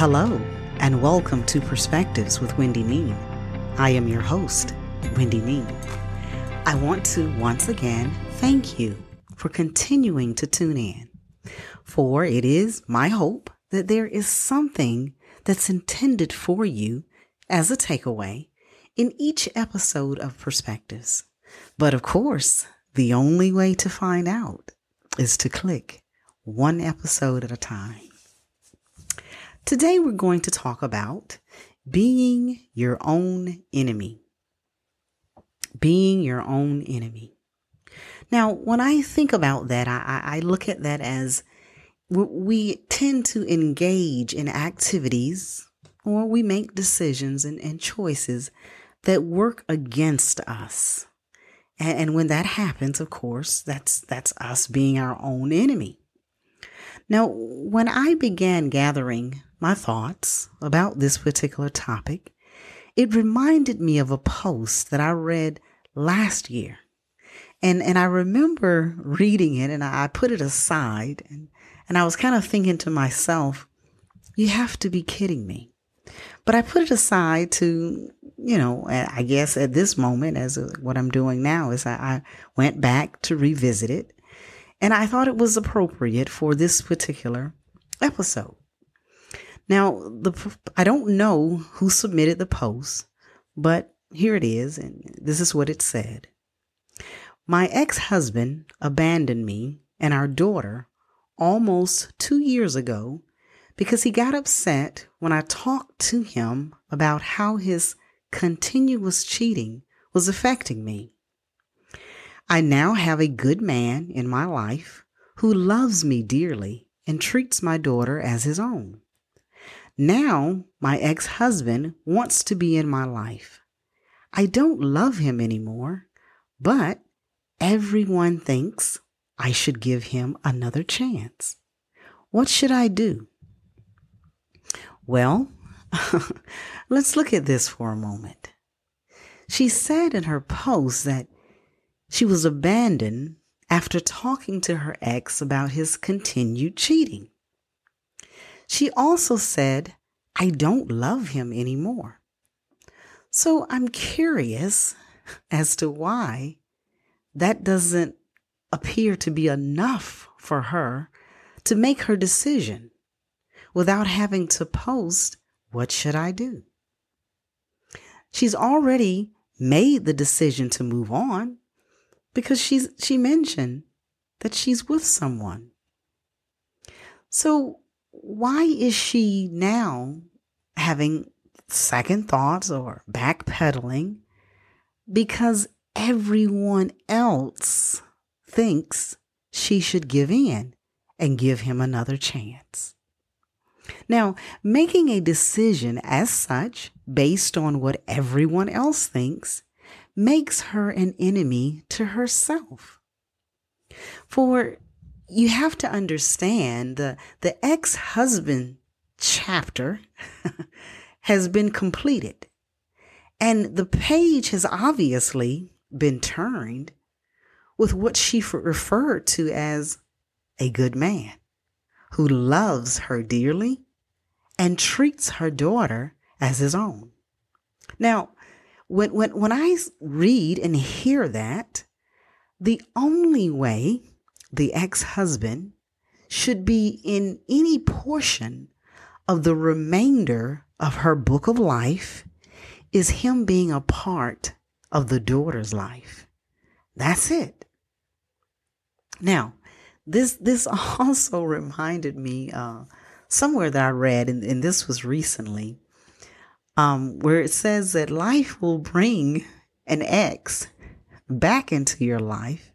Hello, and welcome to Perspectives with Wendy Mean. I am your host, Wendy Mean. I want to once again thank you for continuing to tune in, for it is my hope that there is something that's intended for you as a takeaway in each episode of Perspectives. But of course, the only way to find out is to click one episode at a time. Today, we're going to talk about being your own enemy. Being your own enemy. Now, when I think about that, I, I look at that as we tend to engage in activities or we make decisions and, and choices that work against us. And, and when that happens, of course, that's that's us being our own enemy. Now, when I began gathering my thoughts about this particular topic, it reminded me of a post that I read last year. And and I remember reading it and I put it aside and, and I was kind of thinking to myself, you have to be kidding me. But I put it aside to, you know, I guess at this moment, as what I'm doing now is I, I went back to revisit it. And I thought it was appropriate for this particular episode. Now, the I don't know who submitted the post, but here it is, and this is what it said. My ex husband abandoned me and our daughter almost two years ago because he got upset when I talked to him about how his continuous cheating was affecting me. I now have a good man in my life who loves me dearly and treats my daughter as his own. Now, my ex husband wants to be in my life. I don't love him anymore, but everyone thinks I should give him another chance. What should I do? Well, let's look at this for a moment. She said in her post that she was abandoned after talking to her ex about his continued cheating. She also said, I don't love him anymore. So I'm curious as to why that doesn't appear to be enough for her to make her decision without having to post, What should I do? She's already made the decision to move on because she's, she mentioned that she's with someone. So, why is she now having second thoughts or backpedaling? Because everyone else thinks she should give in and give him another chance. Now, making a decision as such based on what everyone else thinks makes her an enemy to herself. For you have to understand the, the ex husband chapter has been completed. And the page has obviously been turned with what she referred to as a good man who loves her dearly and treats her daughter as his own. Now, when, when, when I read and hear that, the only way the ex husband should be in any portion of the remainder of her book of life is him being a part of the daughter's life. That's it. Now, this this also reminded me uh, somewhere that I read, and, and this was recently, um, where it says that life will bring an ex back into your life.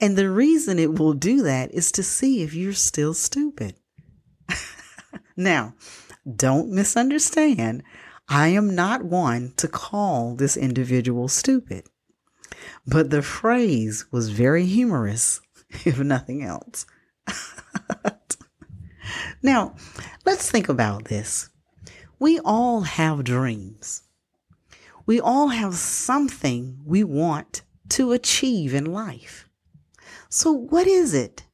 And the reason it will do that is to see if you're still stupid. now, don't misunderstand. I am not one to call this individual stupid. But the phrase was very humorous, if nothing else. now, let's think about this. We all have dreams. We all have something we want to achieve in life. So, what is it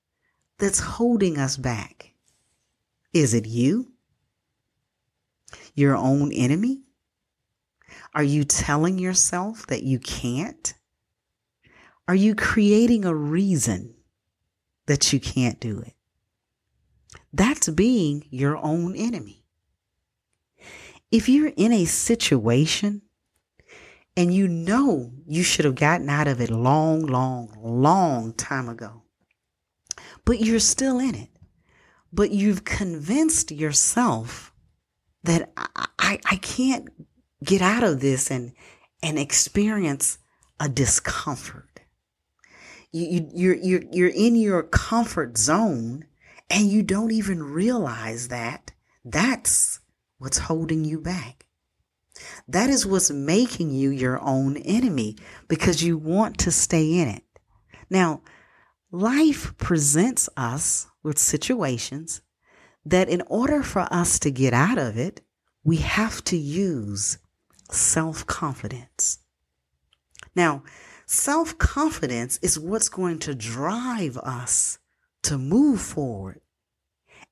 that's holding us back? Is it you? your own enemy? Are you telling yourself that you can't? Are you creating a reason that you can't do it? That's being your own enemy. If you're in a situation and you know you should have gotten out of it long, long, long time ago, but you're still in it, but you've convinced yourself that I, I, I can't get out of this and, and experience a discomfort. You, you, you're, you're, you're in your comfort zone and you don't even realize that that's what's holding you back. That is what's making you your own enemy because you want to stay in it. Now, life presents us with situations that in order for us to get out of it, we have to use self confidence. Now, self confidence is what's going to drive us to move forward.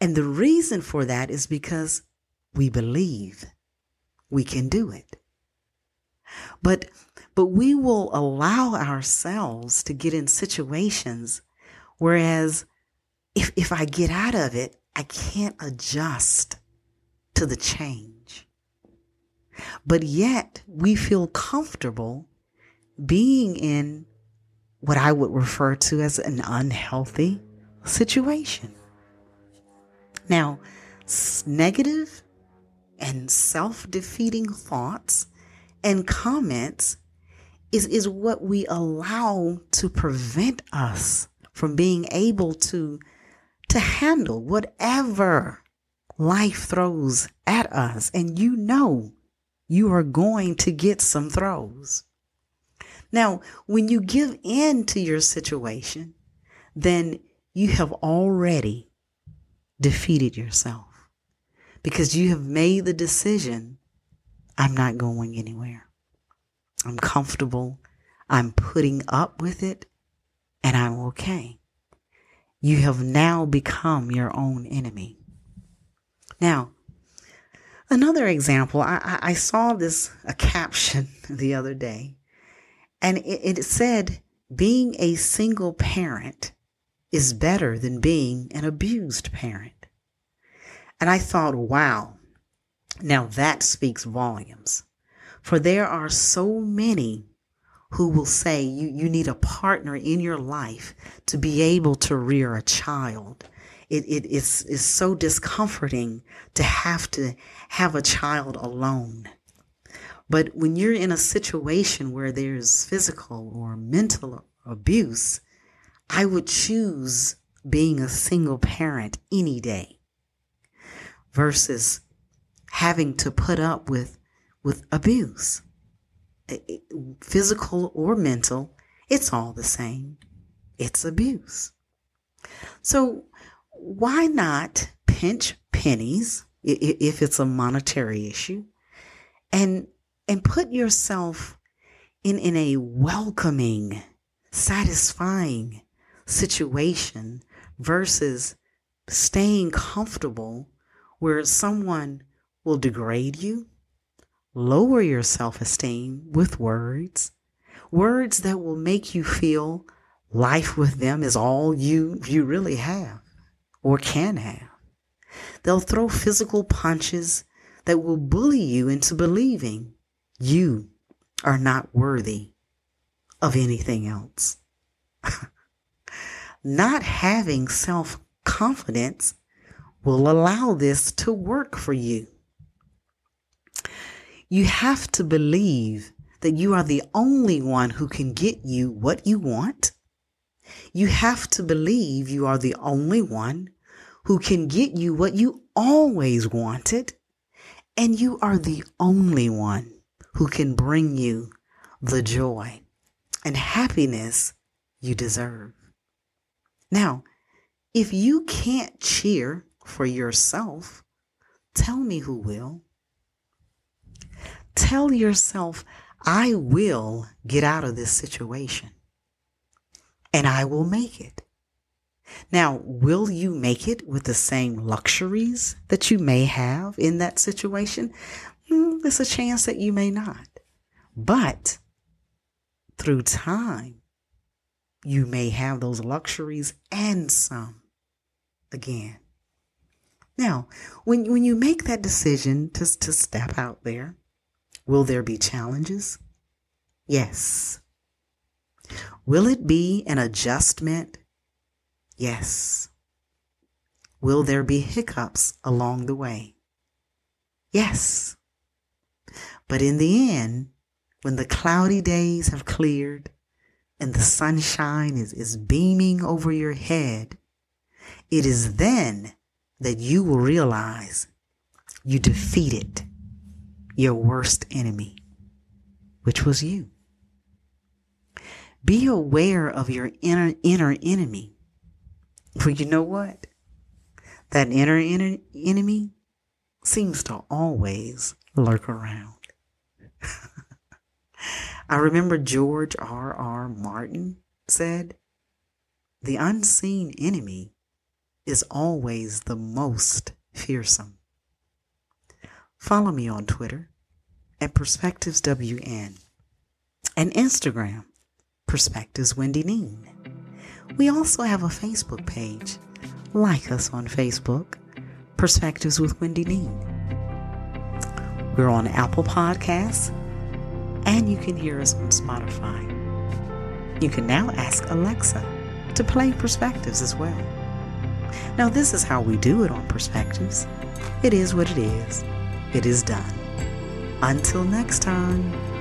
And the reason for that is because we believe we can do it. But but we will allow ourselves to get in situations whereas if if I get out of it, I can't adjust to the change. But yet we feel comfortable being in what I would refer to as an unhealthy situation. Now, negative and self defeating thoughts and comments is, is what we allow to prevent us from being able to, to handle whatever life throws at us. And you know you are going to get some throws. Now, when you give in to your situation, then you have already defeated yourself because you have made the decision I'm not going anywhere. I'm comfortable. I'm putting up with it and I'm okay. You have now become your own enemy. Now, another example, I, I saw this, a caption the other day, and it, it said, being a single parent is better than being an abused parent. And I thought, wow, now that speaks volumes. For there are so many who will say you, you need a partner in your life to be able to rear a child. It, it is, is so discomforting to have to have a child alone. But when you're in a situation where there's physical or mental abuse, I would choose being a single parent any day versus having to put up with with abuse. Physical or mental it's all the same. It's abuse. So why not pinch pennies if it's a monetary issue and and put yourself in in a welcoming satisfying situation versus staying comfortable where someone will degrade you, lower your self esteem with words, words that will make you feel life with them is all you, you really have or can have. They'll throw physical punches that will bully you into believing you are not worthy of anything else. not having self confidence will allow this to work for you. You have to believe that you are the only one who can get you what you want. You have to believe you are the only one who can get you what you always wanted. And you are the only one who can bring you the joy and happiness you deserve. Now, if you can't cheer for yourself, tell me who will. Tell yourself, I will get out of this situation and I will make it. Now, will you make it with the same luxuries that you may have in that situation? Mm, there's a chance that you may not. But through time, you may have those luxuries and some again. Now, when, when you make that decision to, to step out there, will there be challenges? Yes. Will it be an adjustment? Yes. Will there be hiccups along the way? Yes. But in the end, when the cloudy days have cleared and the sunshine is, is beaming over your head, it is then that you will realize you defeated your worst enemy, which was you. Be aware of your inner, inner enemy. For you know what? That inner, inner enemy seems to always lurk around. I remember George R. R. Martin said, The unseen enemy is always the most fearsome. Follow me on Twitter at PerspectivesWN and Instagram, Perspectives Wendy Neen. We also have a Facebook page. Like us on Facebook, Perspectives with Wendy Neen. We're on Apple Podcasts, and you can hear us on Spotify. You can now ask Alexa to play Perspectives as well. Now, this is how we do it on Perspectives. It is what it is. It is done. Until next time.